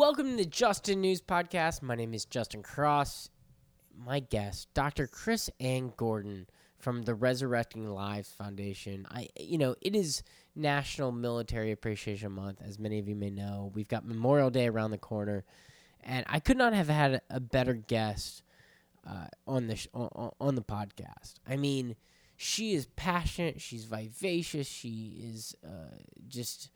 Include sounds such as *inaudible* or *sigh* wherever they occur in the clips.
Welcome to the Just In News Podcast. My name is Justin Cross. My guest, Dr. Chris Ann Gordon from the Resurrecting Lives Foundation. I, you know, it is National Military Appreciation Month, as many of you may know. We've got Memorial Day around the corner, and I could not have had a better guest uh, on the sh- on, on the podcast. I mean, she is passionate. She's vivacious. She is uh, just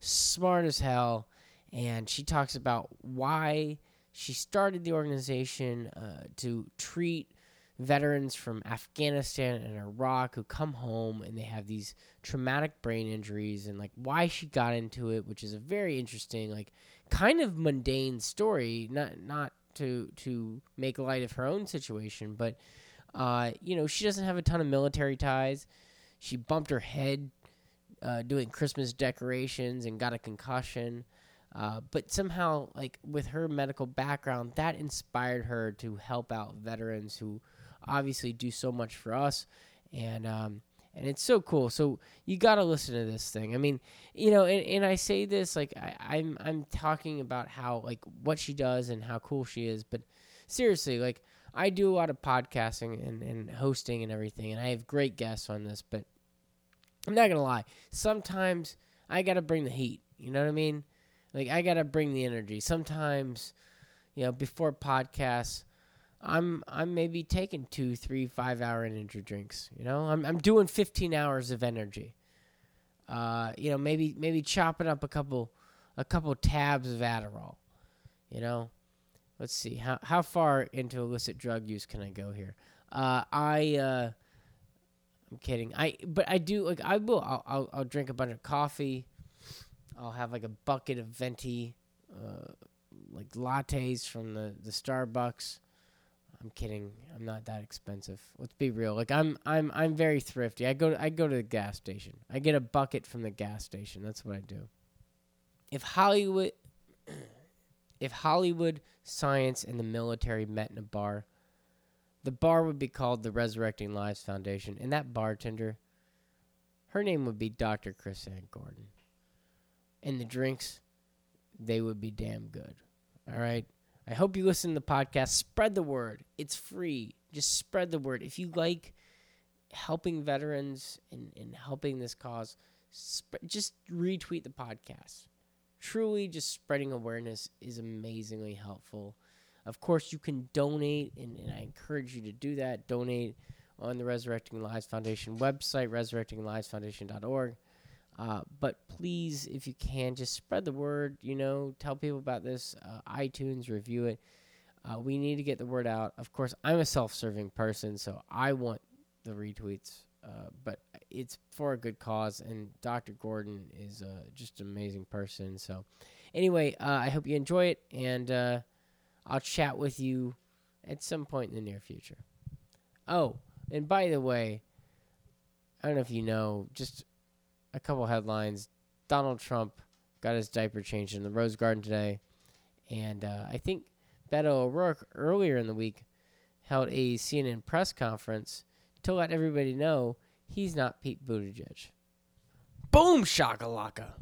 smart as hell and she talks about why she started the organization uh, to treat veterans from Afghanistan and Iraq who come home and they have these traumatic brain injuries and like why she got into it which is a very interesting like kind of mundane story not not to to make light of her own situation but uh, you know she doesn't have a ton of military ties. She bumped her head uh, doing Christmas decorations and got a concussion uh, but somehow, like with her medical background, that inspired her to help out veterans who obviously do so much for us, and um, and it's so cool. So you got to listen to this thing. I mean, you know, and, and I say this like I, I'm I'm talking about how like what she does and how cool she is, but seriously, like I do a lot of podcasting and, and hosting and everything, and I have great guests on this, but I'm not gonna lie, sometimes I gotta bring the heat. You know what I mean? Like I gotta bring the energy. Sometimes, you know, before podcasts, I'm I'm maybe taking two, three, five hour energy drinks. You know, I'm I'm doing 15 hours of energy. Uh, you know, maybe maybe chopping up a couple a couple tabs of Adderall. You know, let's see how how far into illicit drug use can I go here. Uh, I uh, I'm kidding. I but I do like I will I'll, I'll, I'll drink a bunch of coffee. I'll have like a bucket of venti, uh, like lattes from the, the Starbucks. I'm kidding. I'm not that expensive. Let's be real. Like I'm I'm I'm very thrifty. I go to, I go to the gas station. I get a bucket from the gas station. That's what I do. If Hollywood *clears throat* if Hollywood, science and the military met in a bar, the bar would be called the Resurrecting Lives Foundation and that bartender her name would be Dr. Chrisanne Gordon and the drinks, they would be damn good. All right. I hope you listen to the podcast. Spread the word. It's free. Just spread the word. If you like helping veterans and, and helping this cause, sp- just retweet the podcast. Truly, just spreading awareness is amazingly helpful. Of course, you can donate, and, and I encourage you to do that. Donate on the Resurrecting Lives Foundation website, resurrectinglivesfoundation.org. Uh, but please, if you can, just spread the word. You know, tell people about this. Uh, iTunes, review it. Uh, we need to get the word out. Of course, I'm a self-serving person, so I want the retweets. Uh, but it's for a good cause, and Dr. Gordon is uh, just an amazing person. So, anyway, uh, I hope you enjoy it, and I'll chat with you at some point in the near future. Oh, and by the way, I don't know if you know, just a couple headlines. Donald Trump got his diaper changed in the Rose Garden today, and uh, I think Beto O'Rourke earlier in the week held a CNN press conference to let everybody know he's not Pete Buttigieg. Boom shakalaka.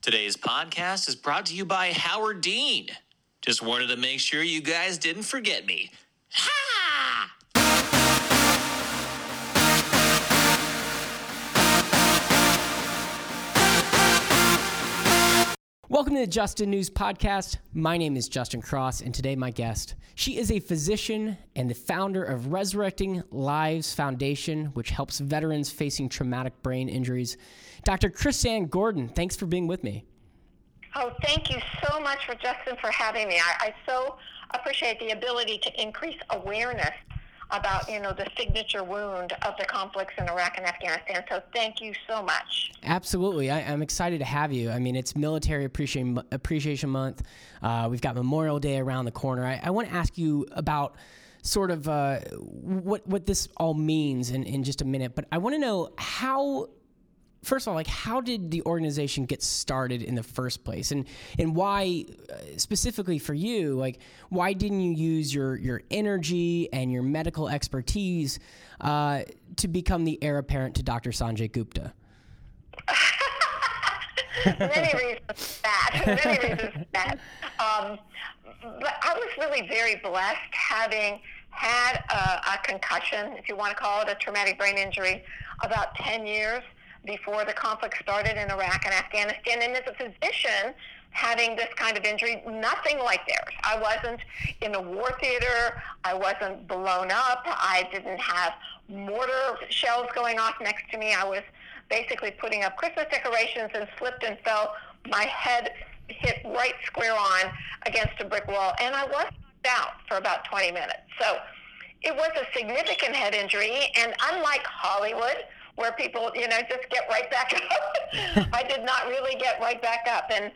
Today's podcast is brought to you by Howard Dean. Just wanted to make sure you guys didn't forget me. Ha! Welcome to the Just In News Podcast. My name is Justin Cross, and today my guest, she is a physician and the founder of Resurrecting Lives Foundation, which helps veterans facing traumatic brain injuries. Dr. Chrisanne Gordon, thanks for being with me. Oh, thank you so much for Justin for having me. I, I so appreciate the ability to increase awareness about you know the signature wound of the conflicts in Iraq and Afghanistan. So thank you so much. Absolutely, I, am excited to have you. I mean, it's Military Appreciation Appreciation Month. Uh, we've got Memorial Day around the corner. I, I want to ask you about sort of uh, what what this all means in, in just a minute, but I want to know how first of all, like how did the organization get started in the first place, and and why uh, specifically for you, like why didn't you use your your energy and your medical expertise uh, to become the heir apparent to Dr. Sanjay Gupta? *laughs* many reasons that. *laughs* Many reasons that. Um, but I was really very blessed having had a, a concussion, if you want to call it a traumatic brain injury, about 10 years before the conflict started in Iraq and Afghanistan. And as a physician, having this kind of injury, nothing like theirs. I wasn't in a war theater. I wasn't blown up. I didn't have mortar shells going off next to me. I was basically putting up Christmas decorations and slipped and fell. My head hit right square on against a brick wall, and I was out for about 20 minutes. So it was a significant head injury, and unlike Hollywood, where people, you know, just get right back *laughs* up, I did not really get right back up. And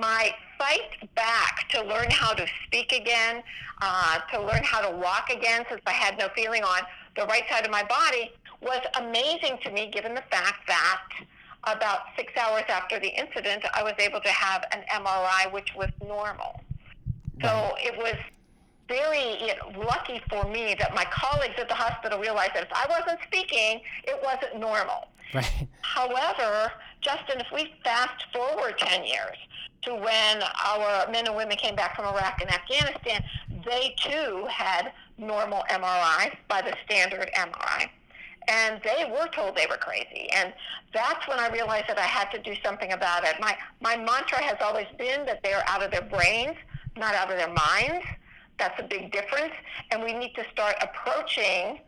my fight back to learn how to speak again, uh, to learn how to walk again, since I had no feeling on the right side of my body, was amazing to me, given the fact that about six hours after the incident, I was able to have an MRI, which was normal. So it was very you know, lucky for me that my colleagues at the hospital realized that if I wasn't speaking, it wasn't normal. Right. However, Justin, if we fast forward 10 years to when our men and women came back from Iraq and Afghanistan, they too had normal MRI by the standard MRI. And they were told they were crazy. And that's when I realized that I had to do something about it. My, my mantra has always been that they're out of their brains, not out of their minds. That's a big difference. And we need to start approaching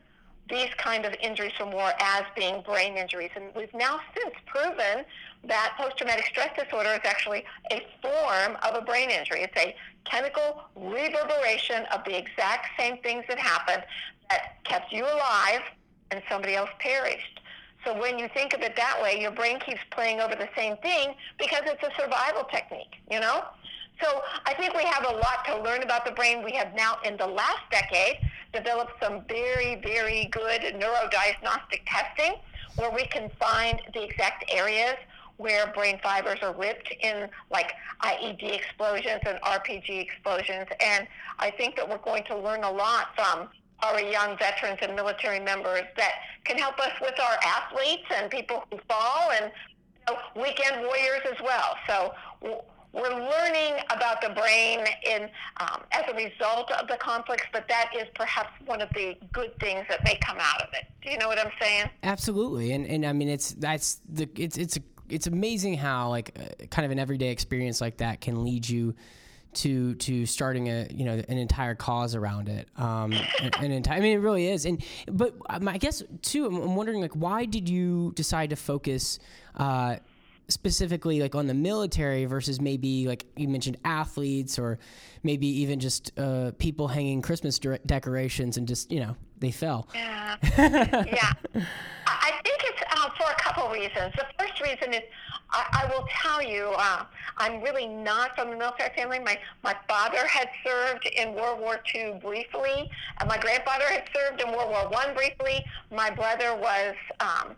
these kind of injuries from war as being brain injuries. And we've now since proven that post-traumatic stress disorder is actually a form of a brain injury. It's a chemical reverberation of the exact same things that happened that kept you alive and somebody else perished. So when you think of it that way, your brain keeps playing over the same thing because it's a survival technique, you know? So I think we have a lot to learn about the brain. We have now, in the last decade, developed some very, very good neurodiagnostic testing where we can find the exact areas where brain fibers are ripped in like IED explosions and RPG explosions. And I think that we're going to learn a lot from our young veterans and military members that can help us with our athletes and people who fall and you know, weekend warriors as well. So we're learning about the brain in um, as a result of the conflicts, but that is perhaps one of the good things that may come out of it. Do you know what I'm saying? Absolutely, and and I mean it's that's the it's it's it's amazing how like uh, kind of an everyday experience like that can lead you to to starting a you know an entire cause around it um *laughs* an, an entire i mean it really is and but um, i guess too i'm wondering like why did you decide to focus uh specifically like on the military versus maybe like you mentioned athletes or maybe even just uh, people hanging Christmas de- decorations and just you know they fell. Yeah, *laughs* yeah. I think it's uh, for a couple reasons. The first reason is I, I will tell you uh, I'm really not from a military family. My my father had served in World War II briefly, and my grandfather had served in World War One briefly. My brother was. Um,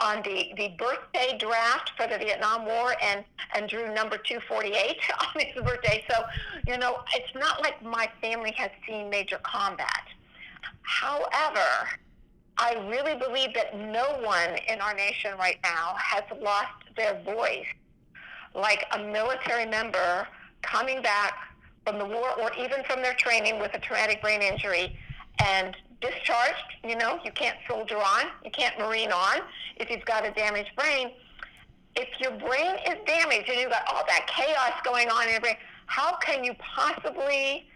on the, the birthday draft for the Vietnam War and, and drew number 248 *laughs* on his birthday. So, you know, it's not like my family has seen major combat. However, I really believe that no one in our nation right now has lost their voice like a military member coming back from the war or even from their training with a traumatic brain injury and discharged. You know, you can't soldier on, you can't marine on if you've got a damaged brain. If your brain is damaged and you've got all that chaos going on in your brain, how can you possibly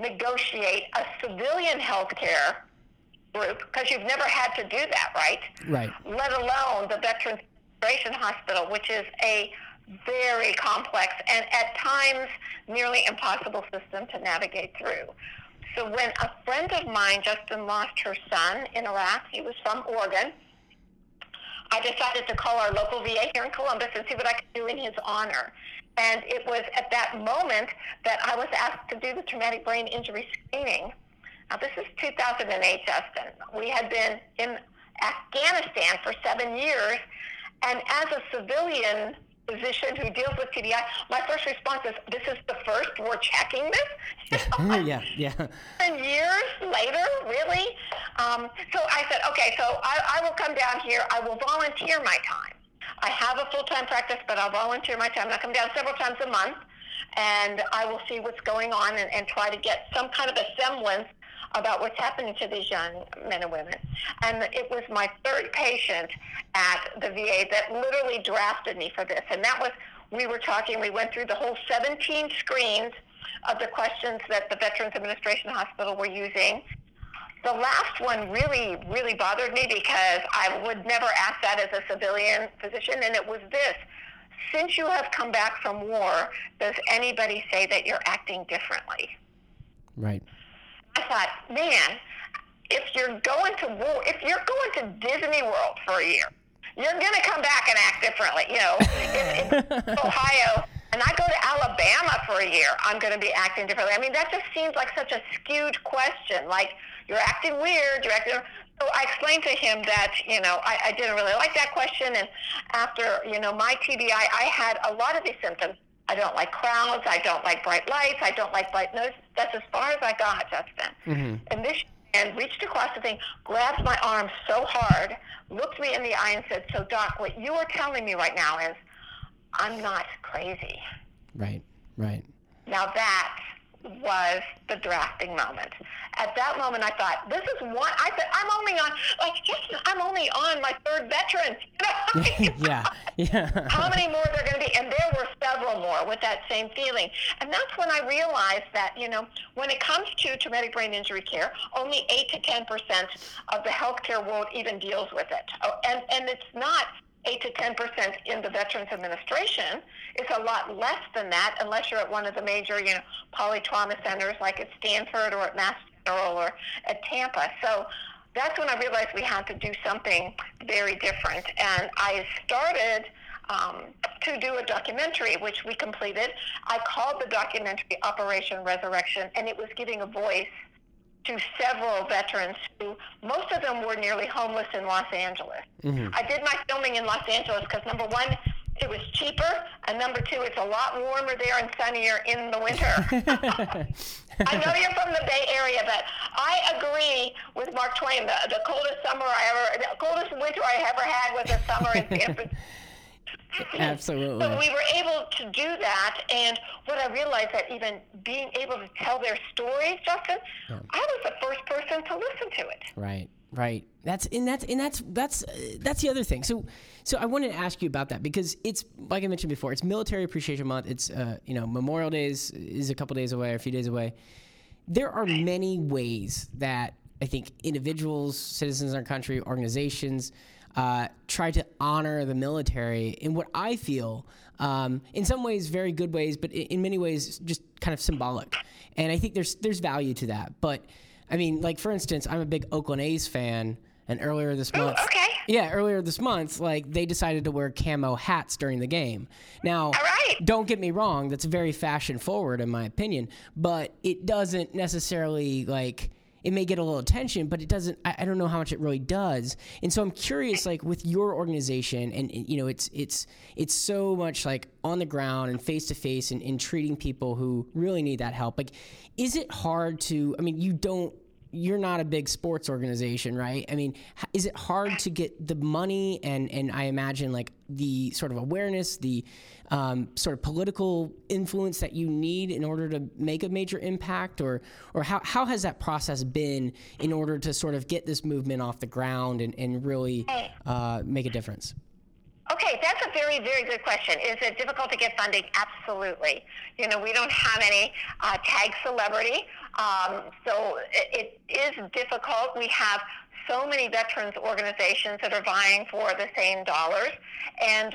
negotiate a civilian health care group? Because you've never had to do that, right? Right. Let alone the Veterans Administration Hospital, which is a very complex and at times nearly impossible system to navigate through. So when a friend of mine, Justin, lost her son in Iraq, he was from Oregon. I decided to call our local VA here in Columbus and see what I could do in his honor. And it was at that moment that I was asked to do the traumatic brain injury screening. Now, this is 2008, Justin. We had been in Afghanistan for seven years, And as a civilian physician who deals with TBI, my first response is, "This is the first we're checking this." *laughs* *laughs* yeah, yeah. And years later, really. Um, so I said, "Okay, so I, I will come down here. I will volunteer my time. I have a full-time practice, but I'll volunteer my time. I'll come down several times a month." and I will see what's going on and, and try to get some kind of a semblance about what's happening to these young men and women. And it was my third patient at the VA that literally drafted me for this. And that was, we were talking, we went through the whole 17 screens of the questions that the Veterans Administration Hospital were using. The last one really, really bothered me because I would never ask that as a civilian physician, and it was this since you have come back from war, does anybody say that you're acting differently? Right. I thought, man, if you're going to war, if you're going to Disney World for a year, you're going to come back and act differently. You know, in, in *laughs* Ohio, and I go to Alabama for a year, I'm going to be acting differently. I mean, that just seems like such a skewed question. Like, you're acting weird, you're acting. So I explained to him that, you know, I, I didn't really like that question. And after, you know, my TBI, I had a lot of these symptoms. I don't like crowds. I don't like bright lights. I don't like bright noise. That's as far as I got, Justin. Mm-hmm. And this and reached across the thing, grabbed my arm so hard, looked me in the eye, and said, "So, Doc, what you are telling me right now is, I'm not crazy." Right. Right. Now that was the drafting moment. At that moment, I thought, this is one. I said, I'm only on, like, I'm only on my third veteran. *laughs* *laughs* yeah, yeah. How many more are there going to be? And there were several more with that same feeling. And that's when I realized that, you know, when it comes to traumatic brain injury care, only 8 to 10% of the healthcare world even deals with it. Oh, and, and it's not 8 to 10 percent in the Veterans Administration. It's a lot less than that unless you're at one of the major, you know, polytrauma centers like at Stanford or at Mass Or at Tampa. So that's when I realized we had to do something very different. And I started um, to do a documentary, which we completed. I called the documentary Operation Resurrection, and it was giving a voice to several veterans who, most of them were nearly homeless in Los Angeles. Mm-hmm. I did my filming in Los Angeles because number one, it was cheaper, and number two, it's a lot warmer there and sunnier in the winter. *laughs* I know you're from the Bay Area, but I agree with Mark Twain. The, the coldest summer I ever, the coldest winter I ever had was a summer in San Francisco. *laughs* Absolutely. So we were able to do that, and what I realized that even being able to tell their stories, Justin, yeah. I was the first person to listen to it. Right. Right. That's and that's and that's that's uh, that's the other thing. So so I wanted to ask you about that because it's like I mentioned before. It's Military Appreciation Month. It's uh, you know Memorial Days is a couple days away, or a few days away. There are many ways that I think individuals, citizens in our country, organizations uh, try to honor the military in what I feel, um, in some ways, very good ways, but in many ways, just kind of symbolic. And I think there's there's value to that. But I mean, like for instance, I'm a big Oakland A's fan, and earlier this Ooh, month, okay. yeah, earlier this month, like they decided to wear camo hats during the game. Now, don't get me wrong, that's very fashion forward in my opinion, but it doesn't necessarily like it may get a little attention, but it doesn't. I, I, don't know how much it really does. And so I'm curious, like with your organization, and, you know, it's it's it's so much like on the ground and face to face, and treating people who really need that help. Like, is it hard to? I mean, you don't you're not a big sports organization, right? I mean, is it hard to get the money and and I imagine like the sort of awareness, the um, sort of political influence that you need in order to make a major impact, or or how how has that process been in order to sort of get this movement off the ground and and really uh, make a difference? Okay, that's a very, very good question. Is it difficult to get funding? Absolutely. You know, we don't have any uh, tag celebrity, um, so it, it is difficult. We have so many veterans organizations that are vying for the same dollars. And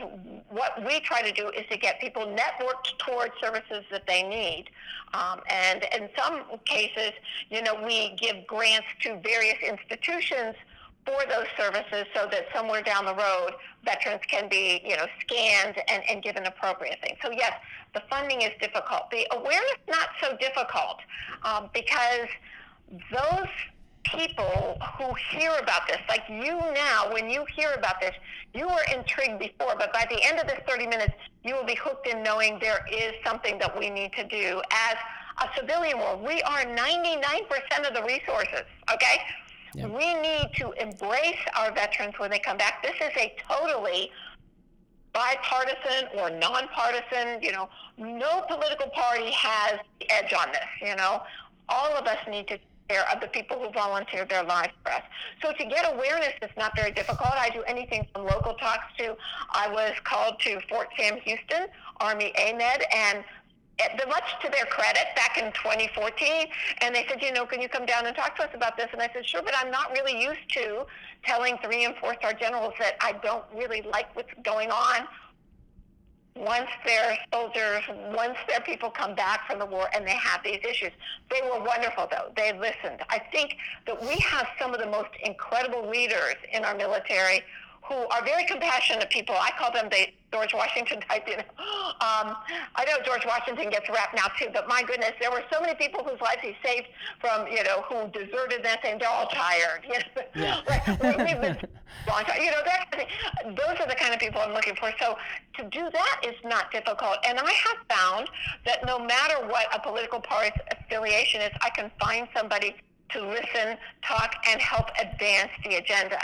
what we try to do is to get people networked towards services that they need. Um, and in some cases, you know, we give grants to various institutions for those services so that somewhere down the road veterans can be you know scanned and, and given appropriate things so yes the funding is difficult the awareness not so difficult um, because those people who hear about this, like you now, when you hear about this, you were intrigued before, but by the end of this 30 minutes, you will be hooked in knowing there is something that we need to do as a civilian world. We are 99% of the resources, okay? We need to embrace our veterans when they come back. This is a totally bipartisan or nonpartisan, you know, no political party has the edge on this, you know. All of us need to care of the people who volunteer their lives for us. So to get awareness is not very difficult. I do anything from local talks to I was called to Fort Sam Houston, Army AMEDD, and much to their credit, back in 2014, and they said, you know, can you come down and talk to us about this? And I said, sure, but I'm not really used to telling three and four star generals that I don't really like what's going on once their soldiers, once their people come back from the war and they have these issues. They were wonderful, though. They listened. I think that we have some of the most incredible leaders in our military who are very compassionate people. I call them the George Washington type. You know, *gasps* um, I know George Washington gets rap now too, but my goodness, there were so many people whose lives he saved from, you know, who deserted that thing. They're all tired. *laughs* You know, yeah. *laughs* we've been long time. You know, that kind of those are the kind of people I'm looking for. So to do that is not difficult, and I have found that no matter what a political party's affiliation is, I can find somebody to listen, talk, and help advance the agenda.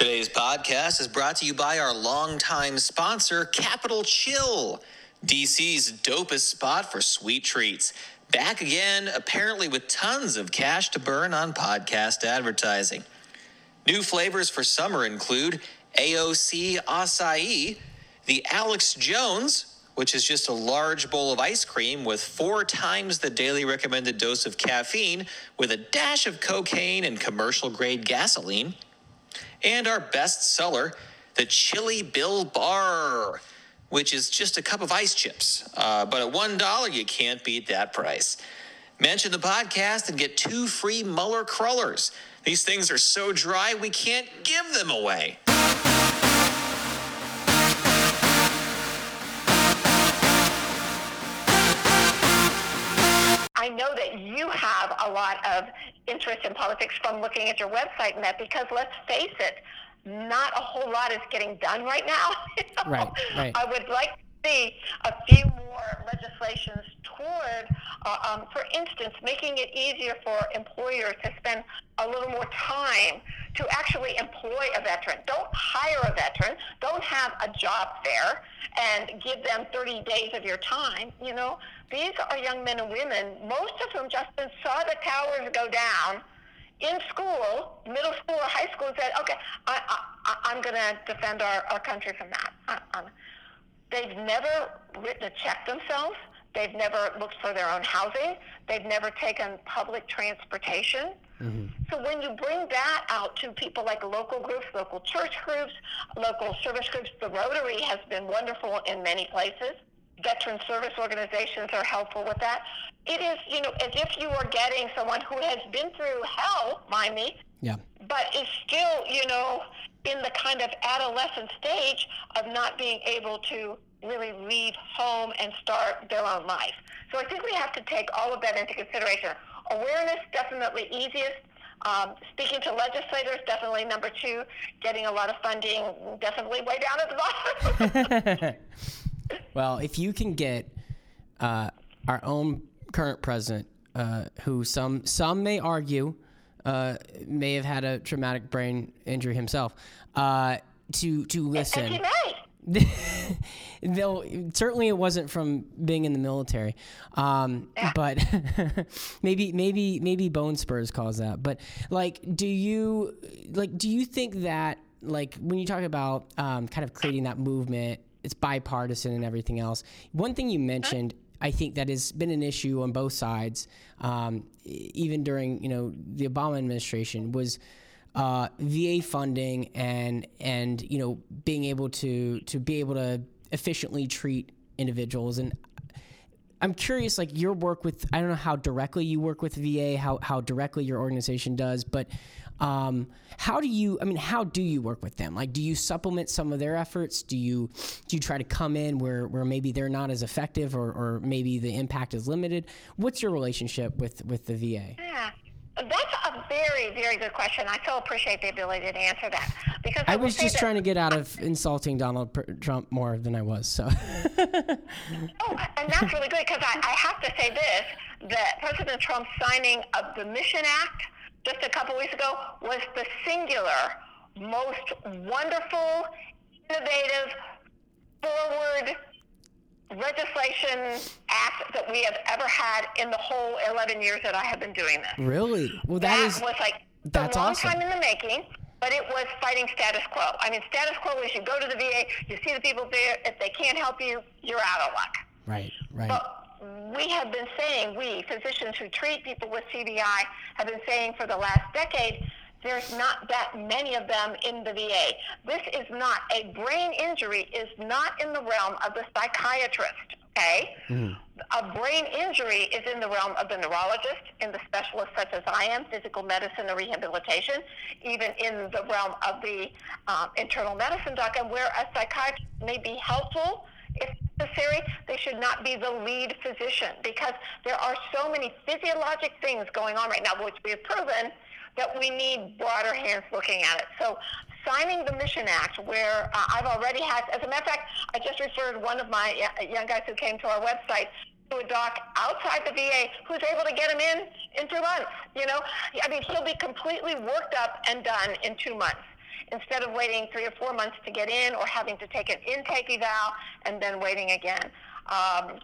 Today's podcast is brought to you by our longtime sponsor, Capital Chill, DC's dopest spot for sweet treats. Back again, apparently with tons of cash to burn on podcast advertising. New flavors for summer include AOC acai, the Alex Jones, which is just a large bowl of ice cream with four times the daily recommended dose of caffeine, with a dash of cocaine and commercial grade gasoline and our best seller, the Chili Bill Bar, which is just a cup of ice chips. Uh, but at $1, you can't beat that price. Mention the podcast and get two free Mueller Crullers. These things are so dry, we can't give them away. I know that you have a lot of interest in politics from looking at your website and that because let's face it, not a whole lot is getting done right now. *laughs* You know? Right, right. I would like to see a few more legislations toward, uh, um, for instance, making it easier for employers to spend a little more time to actually employ a veteran. Don't hire a veteran. Don't have a job fair and give them 30 days of your time. You know, these are young men and women, most of whom, Justin, saw the towers go down in school, middle school or high school, and said, okay, I, I, I'm going to defend our, our country from that. I, I'm, they've never written a check themselves. They've never looked for their own housing. They've never taken public transportation. Mm-hmm. So when you bring that out to people like local groups, local church groups, local service groups, the Rotary has been wonderful in many places. Veteran service organizations are helpful with that. It is, you know, as if you are getting someone who has been through hell, mind me, yeah. but is still, you know, in the kind of adolescent stage of not being able to really leave home and start their own life. So I think we have to take all of that into consideration. Awareness, definitely easiest. Um, speaking to legislators, definitely number two. Getting a lot of funding, definitely way down at the bottom. *laughs* *laughs* *laughs* well, if you can get uh, our own current president, uh, who some some may argue uh, may have had a traumatic brain injury himself, uh, to to listen. *laughs* though certainly it wasn't from being in the military um, but *laughs* maybe maybe maybe bone spurs cause that. But like do you like do you think that like when you talk about um, kind of creating that movement it's bipartisan and everything else. One thing you mentioned I think that has been an issue on both sides, um, even during you know the Obama administration was uh, VA funding and and you know being able to to be able to efficiently treat individuals. And I'm curious, like your work with, I don't know how directly you work with VA, how, how directly your organization does, but um, how do you, I mean, how do you work with them? Like, do you supplement some of their efforts? Do you, do you try to come in where, where maybe they're not as effective or, or maybe the impact is limited? What's your relationship with, with the VA? Yeah. That's a very, very good question. I so appreciate the ability to answer that because I will was just trying to get out of insulting Donald Trump more than I was. So, *laughs* Oh, and that's really good because I, I have to say this: that President Trump's signing of the Mission Act just a couple weeks ago was the singular, most wonderful, innovative, forward legislation act that we have ever had in the whole 11 years that I have been doing this. really? Well, that that is, was like that's a long awesome. time in the making, but it was fighting status quo. I mean, status quo is you go to the VA, you see the people there. If they can't help you, you're out of luck. right, right. But we have been saying, we physicians who treat people with TBI have been saying for the last decade, there's not that many of them in the VA. This is not a brain injury is not in the realm of the psychiatrist. Okay, a brain injury is in the realm of the neurologist, in the specialist such as I am, physical medicine or rehabilitation, even in the realm of the um, internal medicine doc, and where a psychiatrist may be helpful if necessary, they should not be the lead physician because there are so many physiologic things going on right now, which we have proven that we need broader hands looking at it. So signing the Mission Act, where uh, I've already had, as a matter of fact, I just referred one of my young guys who came to our website to a doc outside the VA who's able to get him in in two months. You know, I mean, he'll be completely worked up and done in two months instead of waiting three or four months to get in or having to take an intake eval and then waiting again. Um,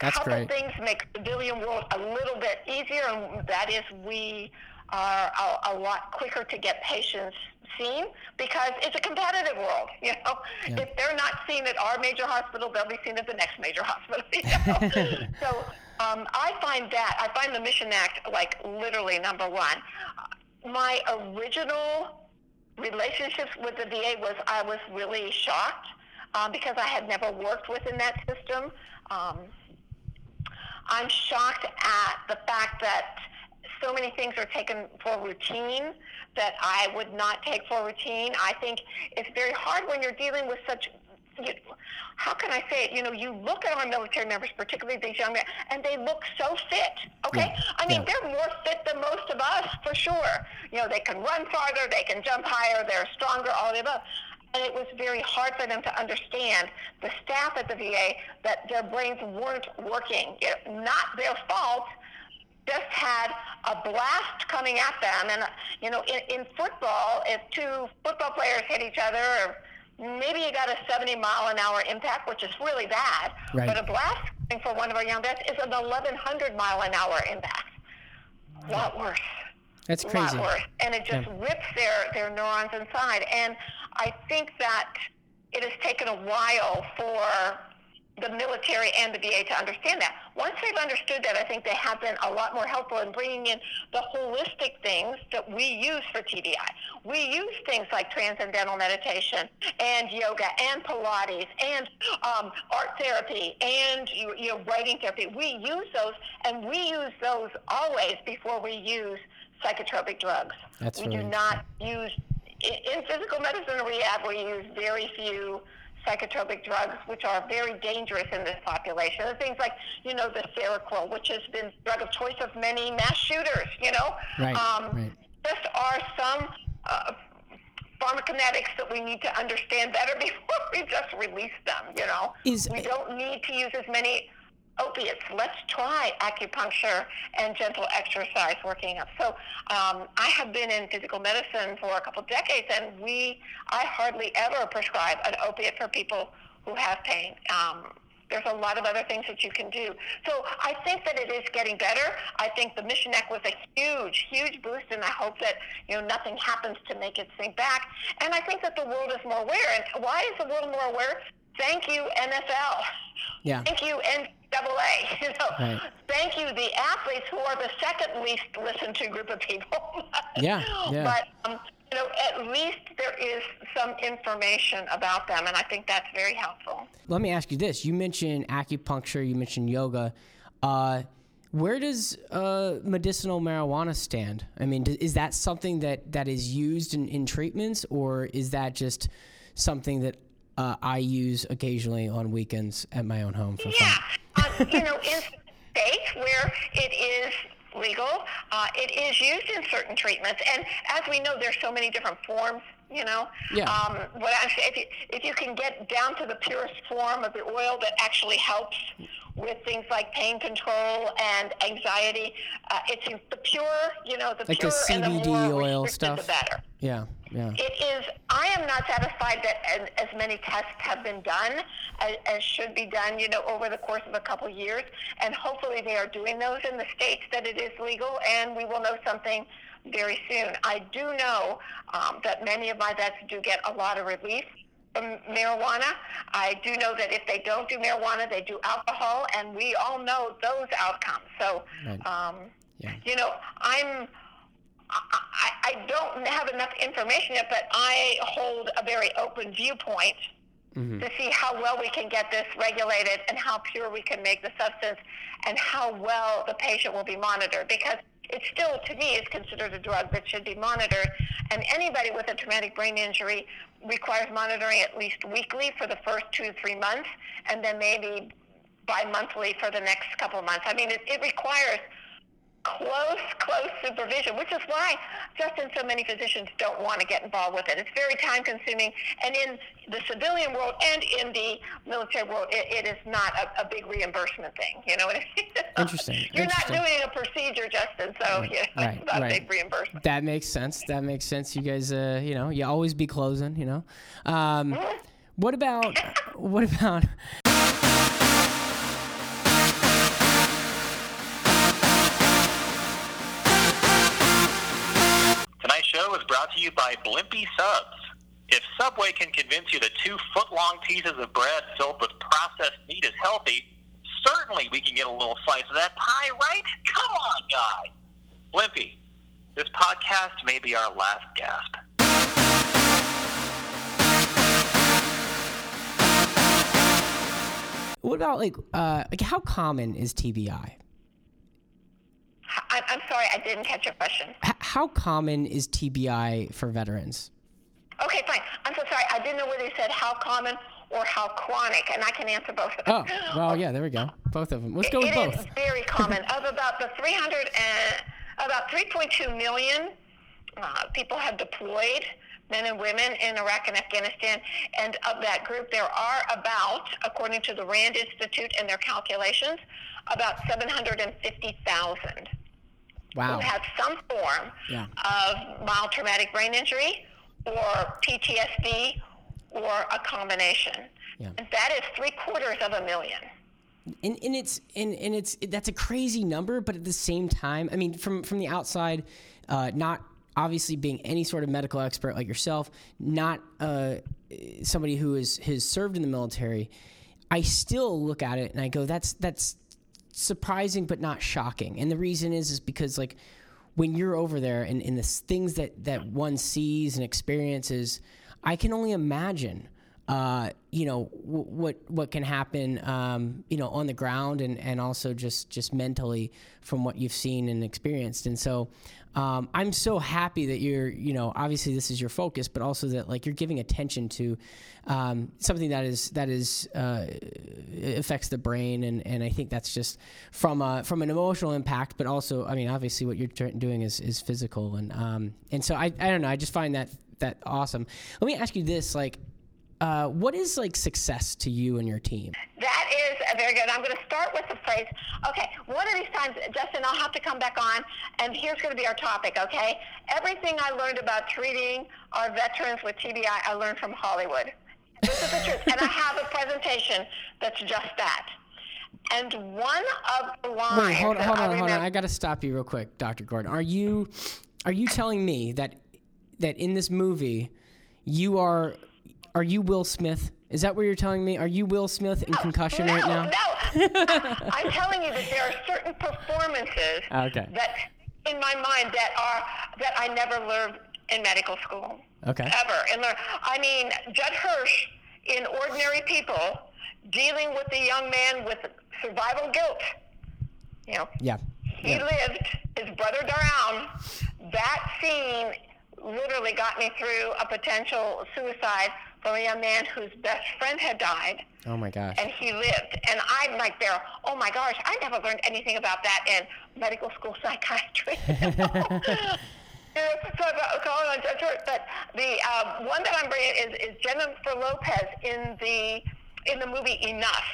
That's couple great. things make the civilian world a little bit easier, and that is we are a, a lot quicker to get patients seen because it's a competitive world. *laughs* You know, if they're not seen at our major hospital, they'll be seen at the next major *laughs* hospital. You *laughs* know? so um, I find that I find the Mission Act like literally number one. My original relationships with the VA was I was really shocked um, because I had never worked within that system. Um, I'm shocked at the fact that so many things are taken for routine that I would not take for routine. I think it's very hard when you're dealing with such. You, how can I say it? You know, you look at our military members, particularly these young men, and they look so fit. Okay, Yeah, I mean yeah. they're more fit than most of us for sure. You know, they can run farther, they can jump higher, they're stronger, all the above. And it was very hard for them to understand, the staff at the VA, that their brains weren't working. It, not their fault, just had a blast coming at them. And, you know, in, in football, if two football players hit each other, or maybe you got a 70 mile an hour impact, which is really bad. Right. But a blast for one of our young vets is an 1100 mile an hour impact. A lot worse That's crazy. A lot worse, and it just Yeah. rips their their neurons inside. And I think that it has taken a while for the military and the VA to understand that. Once they've understood that, I think they have been a lot more helpful in bringing in the holistic things that we use for TBI. We use things like transcendental meditation and yoga and Pilates and um, art therapy and you, you know writing therapy. We use those, and we use those always before we use psychotropic drugs. That's we really do not use in physical medicine rehab. We use very few psychotropic drugs, which are very dangerous in this population. The things like, you know, the Seroquel, which has been drug of choice of many mass shooters. You know, Right, um, right. just are some. Uh, pharmacokinetics that we need to understand better *laughs* before we just release them you know Is- we don't need to use as many opiates. Let's try acupuncture and gentle exercise working up. So um, I have been in physical medicine for a couple decades, and we I hardly ever prescribe an opiate for people who have pain. Um, there's a lot of other things that you can do. So I think that it is getting better. I think the Mission Act was a huge, huge boost, and I hope that you know nothing happens to make it sink back. And I think that the world is more aware. And why is the world more aware? Thank you, NFL. Yeah. Thank you, NCAA. *laughs* You know, Right. thank you, the athletes who are the second least listened to group of people. *laughs* Yeah, yeah. But um, you know, at least there is some information about them, and I think that's very helpful. Let me ask you this: You mentioned acupuncture, you mentioned yoga. Uh, where does uh, medicinal marijuana stand? I mean, is that something that, that is used in, in treatments, or is that just something that uh, I use occasionally on weekends at my own home for Yeah, fun? You know, in states where it is legal, uh, it is used in certain treatments, and as we know, there's so many different forms. You know, Yeah. um, what I'm if you, if you can get down to the purest form of the oil that actually helps with things like pain control and anxiety, uh, it's the pure, you know, the Like the pure and the more oil restricted, the better. Yeah, yeah. It is. I am not satisfied that as, as many tests have been done as, as should be done. You know, over the course of a couple of years, and hopefully they are doing those in the states that it is legal, and we will know something very soon. I do know um, that many of my vets do get a lot of relief from marijuana. I do know that if they don't do marijuana, they do alcohol, and we all know those outcomes. So, Right. um, Yeah. you know, I'm. I, I don't have enough information yet, but I hold a very open viewpoint to see how well we can get this regulated and how pure we can make the substance and how well the patient will be monitored because it still, to me, is considered a drug that should be monitored. And anybody with a traumatic brain injury requires monitoring at least weekly for the first two to three months and then maybe bi-monthly for the next couple of months. I mean, it, it requires close, close supervision, which is why Justin, so many physicians don't want to get involved with it. It's very time consuming, and in the civilian world and in the military world, it, it is not a, a big reimbursement thing. You know what I mean? *laughs* Interesting, You're interesting. not doing a procedure, Justin, so you know, Right, it's not right. a big reimbursement. That makes sense. That makes sense. You guys, uh, you know, you always be closing. You know, um, what about what about? To you by Blimpie Subs. If Subway can convince you that two foot-long pieces of bread filled with processed meat is healthy, certainly we can get a little slice of that pie, right? Come on, guy. Blimpie, this podcast may be our last gasp. What about like uh, like how common is TBI? I, I'm sorry, I didn't catch your question. H- how common is TBI for veterans? Okay, fine. I'm so sorry. I didn't know whether you said how common or how chronic, and I can answer both of them. Oh, well, yeah, there we go. Both of them. Let's go with It both. is very *laughs* common. of about the 300 and about 3.2 million uh, people have deployed, men and women in Iraq and Afghanistan. And of that group, there are about, according to the Rand Institute and their calculations, about 750,000 Wow. who have some form Yeah. of mild traumatic brain injury or PTSD or a combination. Yeah. And that is three quarters of a million. and, and it's and, and it's that's a crazy number but at the same time i mean from from the outside uh, not obviously being any sort of medical expert like yourself not uh, somebody who is has served in the military i still look at it and i go that's that's surprising but not shocking. And the reason is is because like when you're over there and, and the things that that one sees and experiences i can only imagine uh, you know w- what what can happen um, you know on the ground and, and also just just mentally from what you've seen and experienced. And so um, I'm so happy that you're you know obviously this is your focus but also that like you're giving attention to um, something that is that is uh, affects the brain. And, and I think that's just from a, from an emotional impact but also I mean obviously what you're doing is, is physical. And um, and so I, I don't know. I just find that that awesome. Let me ask you this like uh, what is like success to you and your team? That is very good. I'm going to start with the phrase. Okay, one of these times, Justin, I'll have to come back on, and here's going to be our topic. Okay, everything I learned about treating our veterans with TBI, I learned from Hollywood. This is the truth, and I have a presentation that's just that. And one of the lines. Wait, hold, hold on, hold on. I got to stop you real quick, Dr. Gordon. Are you are you telling me that that in this movie you are are you Will Smith? Is that what you're telling me? Are you Will Smith in concussion no, right now? No, *laughs* I'm telling you that there are certain performances Okay. that, in my mind, that are that I never learned in medical school. Okay. Ever. And learn. I mean, Judd Hirsch in Ordinary People, dealing with the young man with survival guilt. You know, Yeah. he lived, his brother drowned. That scene literally got me through a potential suicide from a young man whose best friend had died Oh my gosh. and he lived. And I'm like there, oh my gosh, I never learned anything about that in medical school *laughs* psychiatry. *laughs* *laughs* Yeah, so, so hold on, just short, but the um, one that I'm bringing is, is Jennifer Lopez in the in the movie Enough,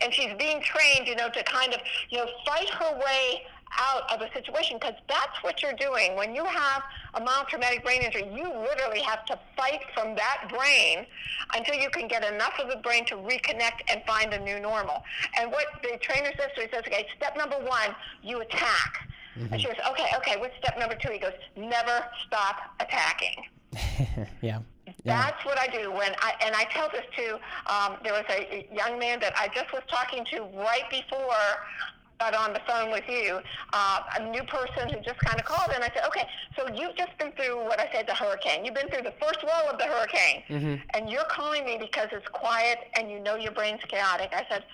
and she's being trained, you know, to kind of you know fight her way out of a situation because that's what you're doing when you have a mild traumatic brain injury. You literally have to fight from that brain until you can get enough of the brain to reconnect and find a new normal. And what the trainer says to he says, okay, step number one, you attack. And she goes, okay, okay, what's step number two? He goes, never stop attacking. *laughs* yeah. Yeah. That's what I do when I and I tell this to. Um, there was a young man that I just was talking to right before got on the phone with you. Uh, a new person who just kind of called, and I said, "Okay, so you've just been through what I said, the hurricane. You've been through the first wall of the hurricane, and you're calling me because it's quiet and you know your brain's chaotic." I said,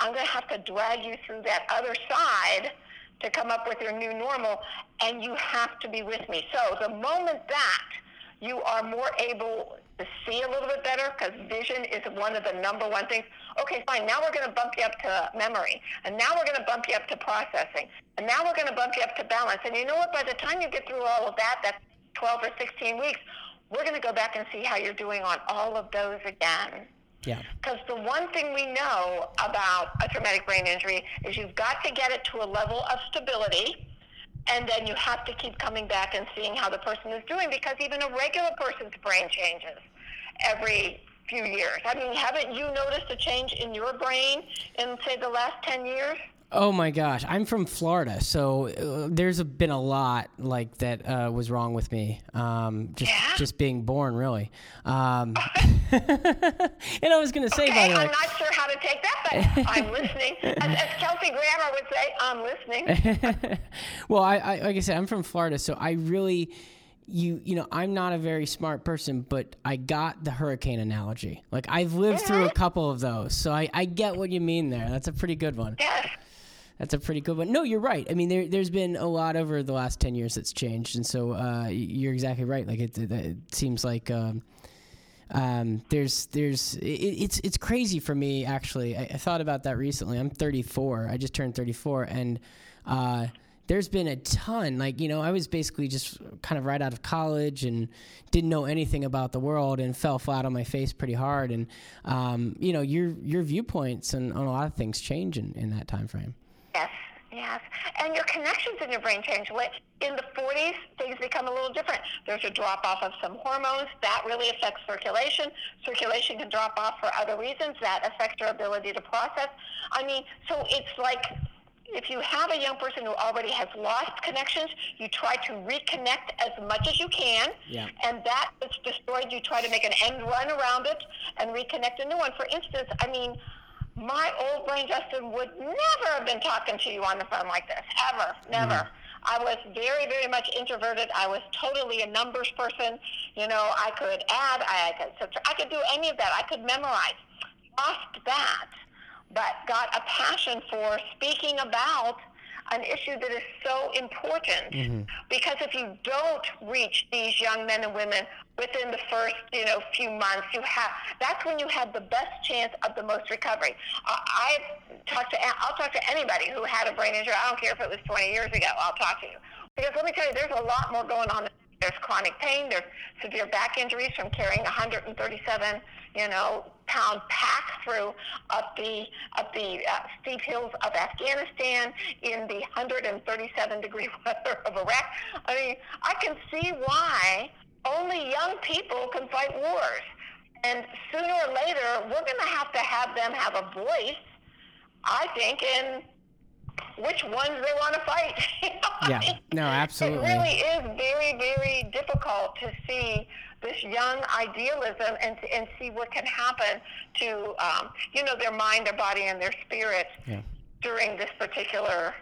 "I'm going to have to drag you through that other side." To come up with your new normal, and you have to be with me. So the moment that you are more able to see a little bit better because vision is one of the number one things. Okay, fine. Now we're going to bump you up to memory, and now we're going to bump you up to processing, and now we're going to bump you up to balance. And you know what? By the time you get through all of that, that's 12 or 16 weeks. We're going to go back and see how you're doing on all of those again. Yeah. Because the one thing we know about a traumatic brain injury is you've got to get it to a level of stability, and then you have to keep coming back and seeing how the person is doing because even a regular person's brain changes every few years. I mean, haven't you noticed a change in your brain in, say, the last 10 years? Oh my gosh, I'm from Florida, so uh, there's a, been a lot like that uh, was wrong with me. Um, just Yeah? just being born, really. Um, *laughs* *laughs* and I was gonna say, by the way, I'm not sure how to take that, but I'm listening. As, as Kelsey Grammer would say, I'm listening. *laughs* well, I, I like I said, I'm from Florida, so I really, you you know, I'm not a very smart person, but I got the hurricane analogy. Like I've lived through a couple of those, so I, I get what you mean there. That's a pretty good one. Yes. That's a pretty good one. No, you're right. I mean, there, there's been a lot over the last ten years that's changed, and so uh, you're exactly right. Like it, it, it seems like um, um, there's there's it, it's it's crazy for me actually. I, I thought about that recently. I'm 34. I just turned 34, and uh, there's been a ton. Like you know, I was basically just kind of right out of college and didn't know anything about the world and fell flat on my face pretty hard. And um, you know, your your viewpoints and on a lot of things change in, in that time frame. Yes, yes. And your connections in your brain change. What- In the 40s, things become a little different. There's a drop off of some hormones. That really affects circulation. Circulation can drop off for other reasons. That affects your ability to process. I mean, so it's like if you have a young person who already has lost connections, you try to reconnect as much as you can. Yeah. And that that is destroyed. You try to make an end run around it and reconnect a new one. For instance, I mean, my old brain Justin would never have been talking to you on the phone like this ever never mm-hmm. i was very very much introverted i was totally a numbers person you know i could add i could subtract i could do any of that i could memorize lost that but got a passion for speaking about an issue that is so important. Because if you don't reach these young men and women within the first you know few months you have that's when you have the best chance of the most recovery. Uh, i've talked to i'll talk to anybody who had a brain injury. I don't care if it was 20 years ago i'll talk to you. Because let me tell you there's a lot more going on. There's chronic pain. There's severe back injuries from carrying 137, you know, pound pack through up the up the uh, steep hills of Afghanistan in the 137 degree *laughs* weather of Iraq. I mean, I can see why only young people can fight wars, and sooner or later we're going to have to have them have a voice. I think in which ones they want to fight. *laughs* You know what I Yeah. mean? No, absolutely. It really is very, very difficult to see this young idealism and and see what can happen to um, you know their mind, their body, and their spirit Yeah. during this particular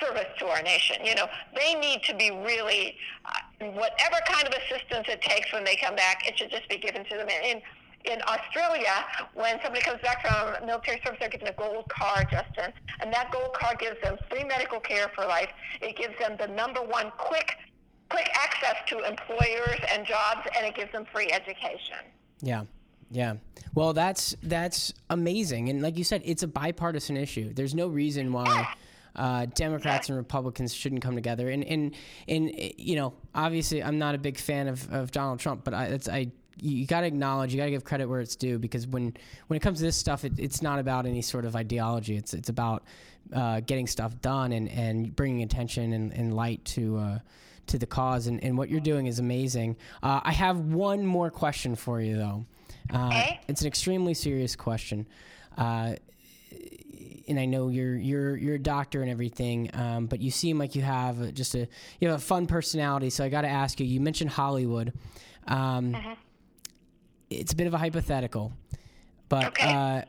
service to our nation. You know, they need to be really, uh, whatever kind of assistance it takes when they come back, it should just be given to them. And in, in Australia, when somebody comes back from military service, they're given a gold card, Justin, and that gold card gives them free medical care for life. It gives them the number one quick, quick access to employers and jobs, and it gives them free education. Yeah. Yeah. Well, that's that's amazing, and like you said, it's a bipartisan issue. There's no reason why uh, Democrats and Republicans shouldn't come together. And and and you know, obviously, I'm not a big fan of, of Donald Trump, but I, it's I you got to acknowledge, you got to give credit where it's due because when when it comes to this stuff, it, it's not about any sort of ideology. It's it's about uh, getting stuff done and, and bringing attention and, and light to uh, to the cause. And, and what you're doing is amazing. Uh, I have one more question for you though. Uh, Okay. It's an extremely serious question. Uh, and I know you're you're you're a doctor and everything, um, but you seem like you have just a you have a fun personality. So I got to ask you. You mentioned Hollywood. Um, It's a bit of a hypothetical, but Okay. uh,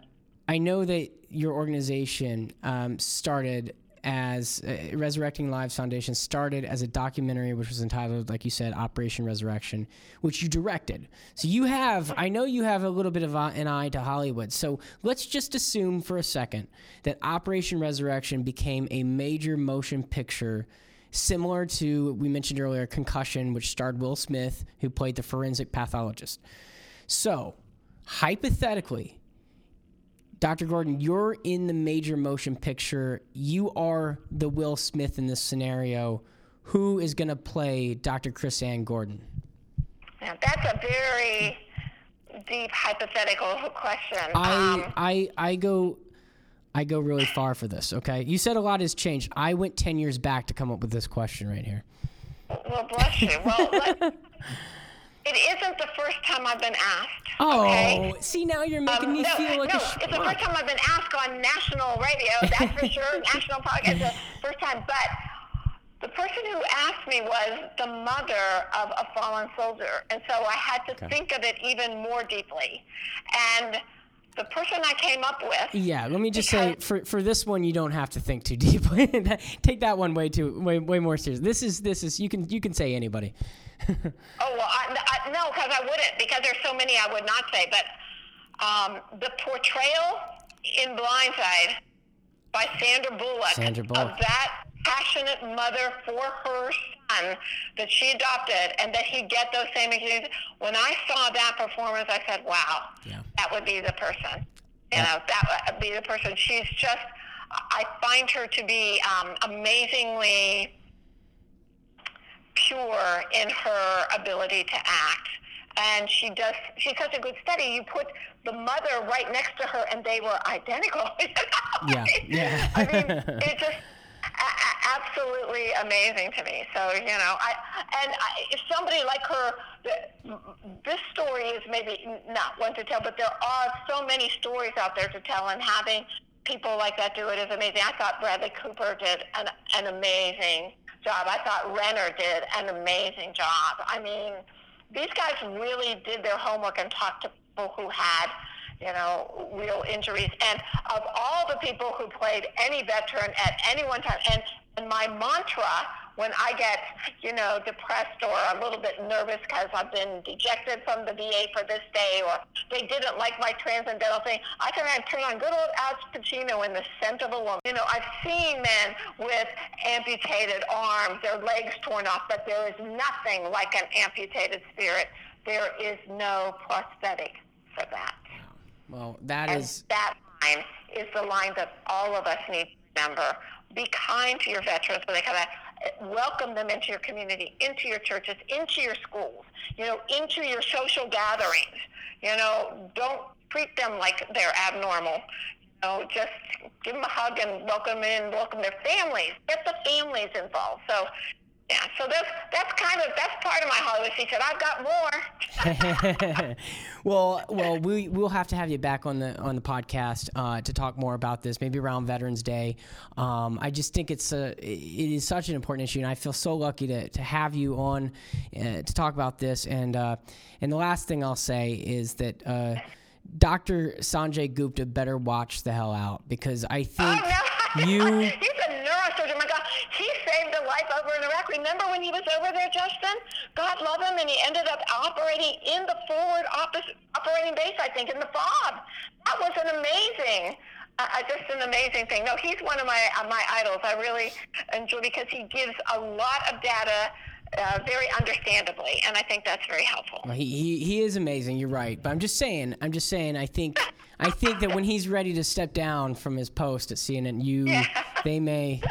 I know that your organization um, started as uh, Resurrecting Lives Foundation started as a documentary, which was entitled, like you said, Operation Resurrection, which you directed. So you have, I know you have a little bit of an eye to Hollywood. So let's just assume for a second that Operation Resurrection became a major motion picture. Similar to we mentioned earlier, Concussion, which starred Will Smith, who played the forensic pathologist. So, hypothetically, Dr. Gordon, you're in the major motion picture. You are the Will Smith in this scenario. Who is going to play Dr. Chrisanne Gordon? Now, that's a very deep hypothetical question. I um, I I go I go really far for this, okay? You said a lot has changed. I went 10 years back to come up with this question right here. well, bless you. Well, *laughs* it isn't the first time I've been asked. Oh, okay? see now you're making Um, me no, feel like no, a it's the first time I've been asked on national radio. That's for sure. *laughs* national podcast. The first time, but the person who asked me was the mother of a fallen soldier, and so I had to think of it even more deeply. And the person I came up with. Yeah, let me just say for for this one you don't have to think too *laughs* deeply. Take that one way too way way more serious. This is this is you can you can say anybody. Oh well, I, I, no, because I wouldn't, because there's so many I would not say. But um, the portrayal in Blindside by Sandra Bullock, Sandra Bullock. of that passionate mother for her son that she adopted, and that he get those same experiences. When I saw that performance, I said, "Wow, Yeah. that would be the person." You know, that would be the person. She's just. I find her to be um, amazingly pure in her ability to act. And she does, she's such a good study. You put the mother right next to her and they were identical. *laughs* Yeah, yeah. I mean, it's just a- a- absolutely amazing to me. So, you know, I, and I, if somebody like her, the, this story is maybe not one to tell, but there are so many stories out there to tell and having people like that do it is amazing. I thought Bradley Cooper did an, an amazing job. I thought Renner did an amazing job. I mean, these guys really did their homework and talked to people who had, you know, real injuries. And of all the people who played any veteran at any one time, and, and my mantra when I get, you know, depressed or a little bit nervous because I've been dejected from the VA for this day, or they didn't like my transcendental thing, I can turn on good old Al Pacino in the scent of a woman. You know, I've seen men with amputated arms, their legs torn off, but there is nothing like an amputated spirit. There is no prosthetic for that. Well, that And is that line is the line that all of us need to remember. Be kind to your veterans when they come back. Welcome them into your community, into your churches, into your schools, you know, into your social gatherings. You know, don't treat them like they're abnormal. You know, just give them a hug and welcome in, welcome their families. Get the families involved. So, yeah, so that's that's kind of that's part of my Hollywood secret. I've got more. *laughs* well, well, we we'll have to have you back on the on the podcast uh, to talk more about this, maybe around Veterans Day. Um, I just think it's a it is such an important issue, and I feel so lucky to, to have you on uh, to talk about this. And uh, and the last thing I'll say is that. Uh, Dr. Sanjay Gupta better watch the hell out because I think Oh, no. *laughs* you He's a neurosurgeon. My God, remember when he was over there, Justin? God love him, and he ended up operating in the forward opposite operating base, I think, in the fob. That was an amazing. Uh, just an amazing thing. No, he's one of my uh, my idols. I really enjoy because he gives a lot of data uh, very understandably, and I think that's very helpful. Well, he, he he is amazing. You're right, but I'm just saying. I'm just saying. I think I think that when he's ready to step down from his post at CNN, you *laughs* yeah. they may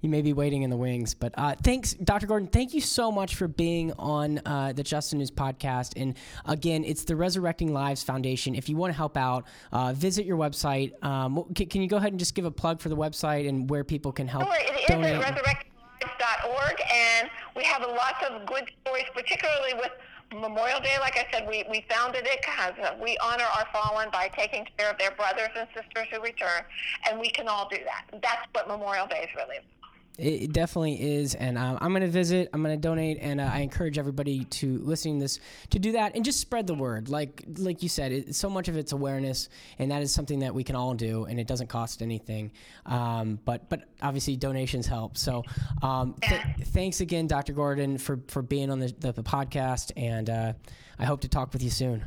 you may be waiting in the wings. But uh, thanks, Dr. Gordon. Thank you so much for being on uh, the Just In News podcast. And again, it's the Resurrecting Lives Foundation. If you want to help out, uh, visit your website. Um, can, can, you go ahead and just give a plug for the website and where people can help? Sure, it donate? is at resurrectinglives.org, and we have lots of good stories, particularly with Memorial Day, like I said, we, we founded it because we honor our fallen by taking care of their brothers and sisters who return, and we can all do that. That's what Memorial Day is really about. It definitely is, and um, I'm going to visit. I'm going to donate, and uh, I encourage everybody to listening to this to do that and just spread the word. Like like you said, it, so much of it's awareness, and that is something that we can all do, and it doesn't cost anything. Um, but but obviously donations help. So um, th- thanks again, Dr. Gordon, for for being on the, the, the podcast, and uh, I hope to talk with you soon.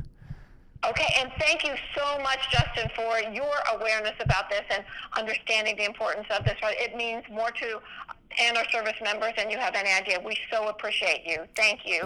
Okay, and thank you so much, Justin, for your awareness about this and understanding the importance of this. It means more to and our service members and you have any idea. We so appreciate you. Thank you.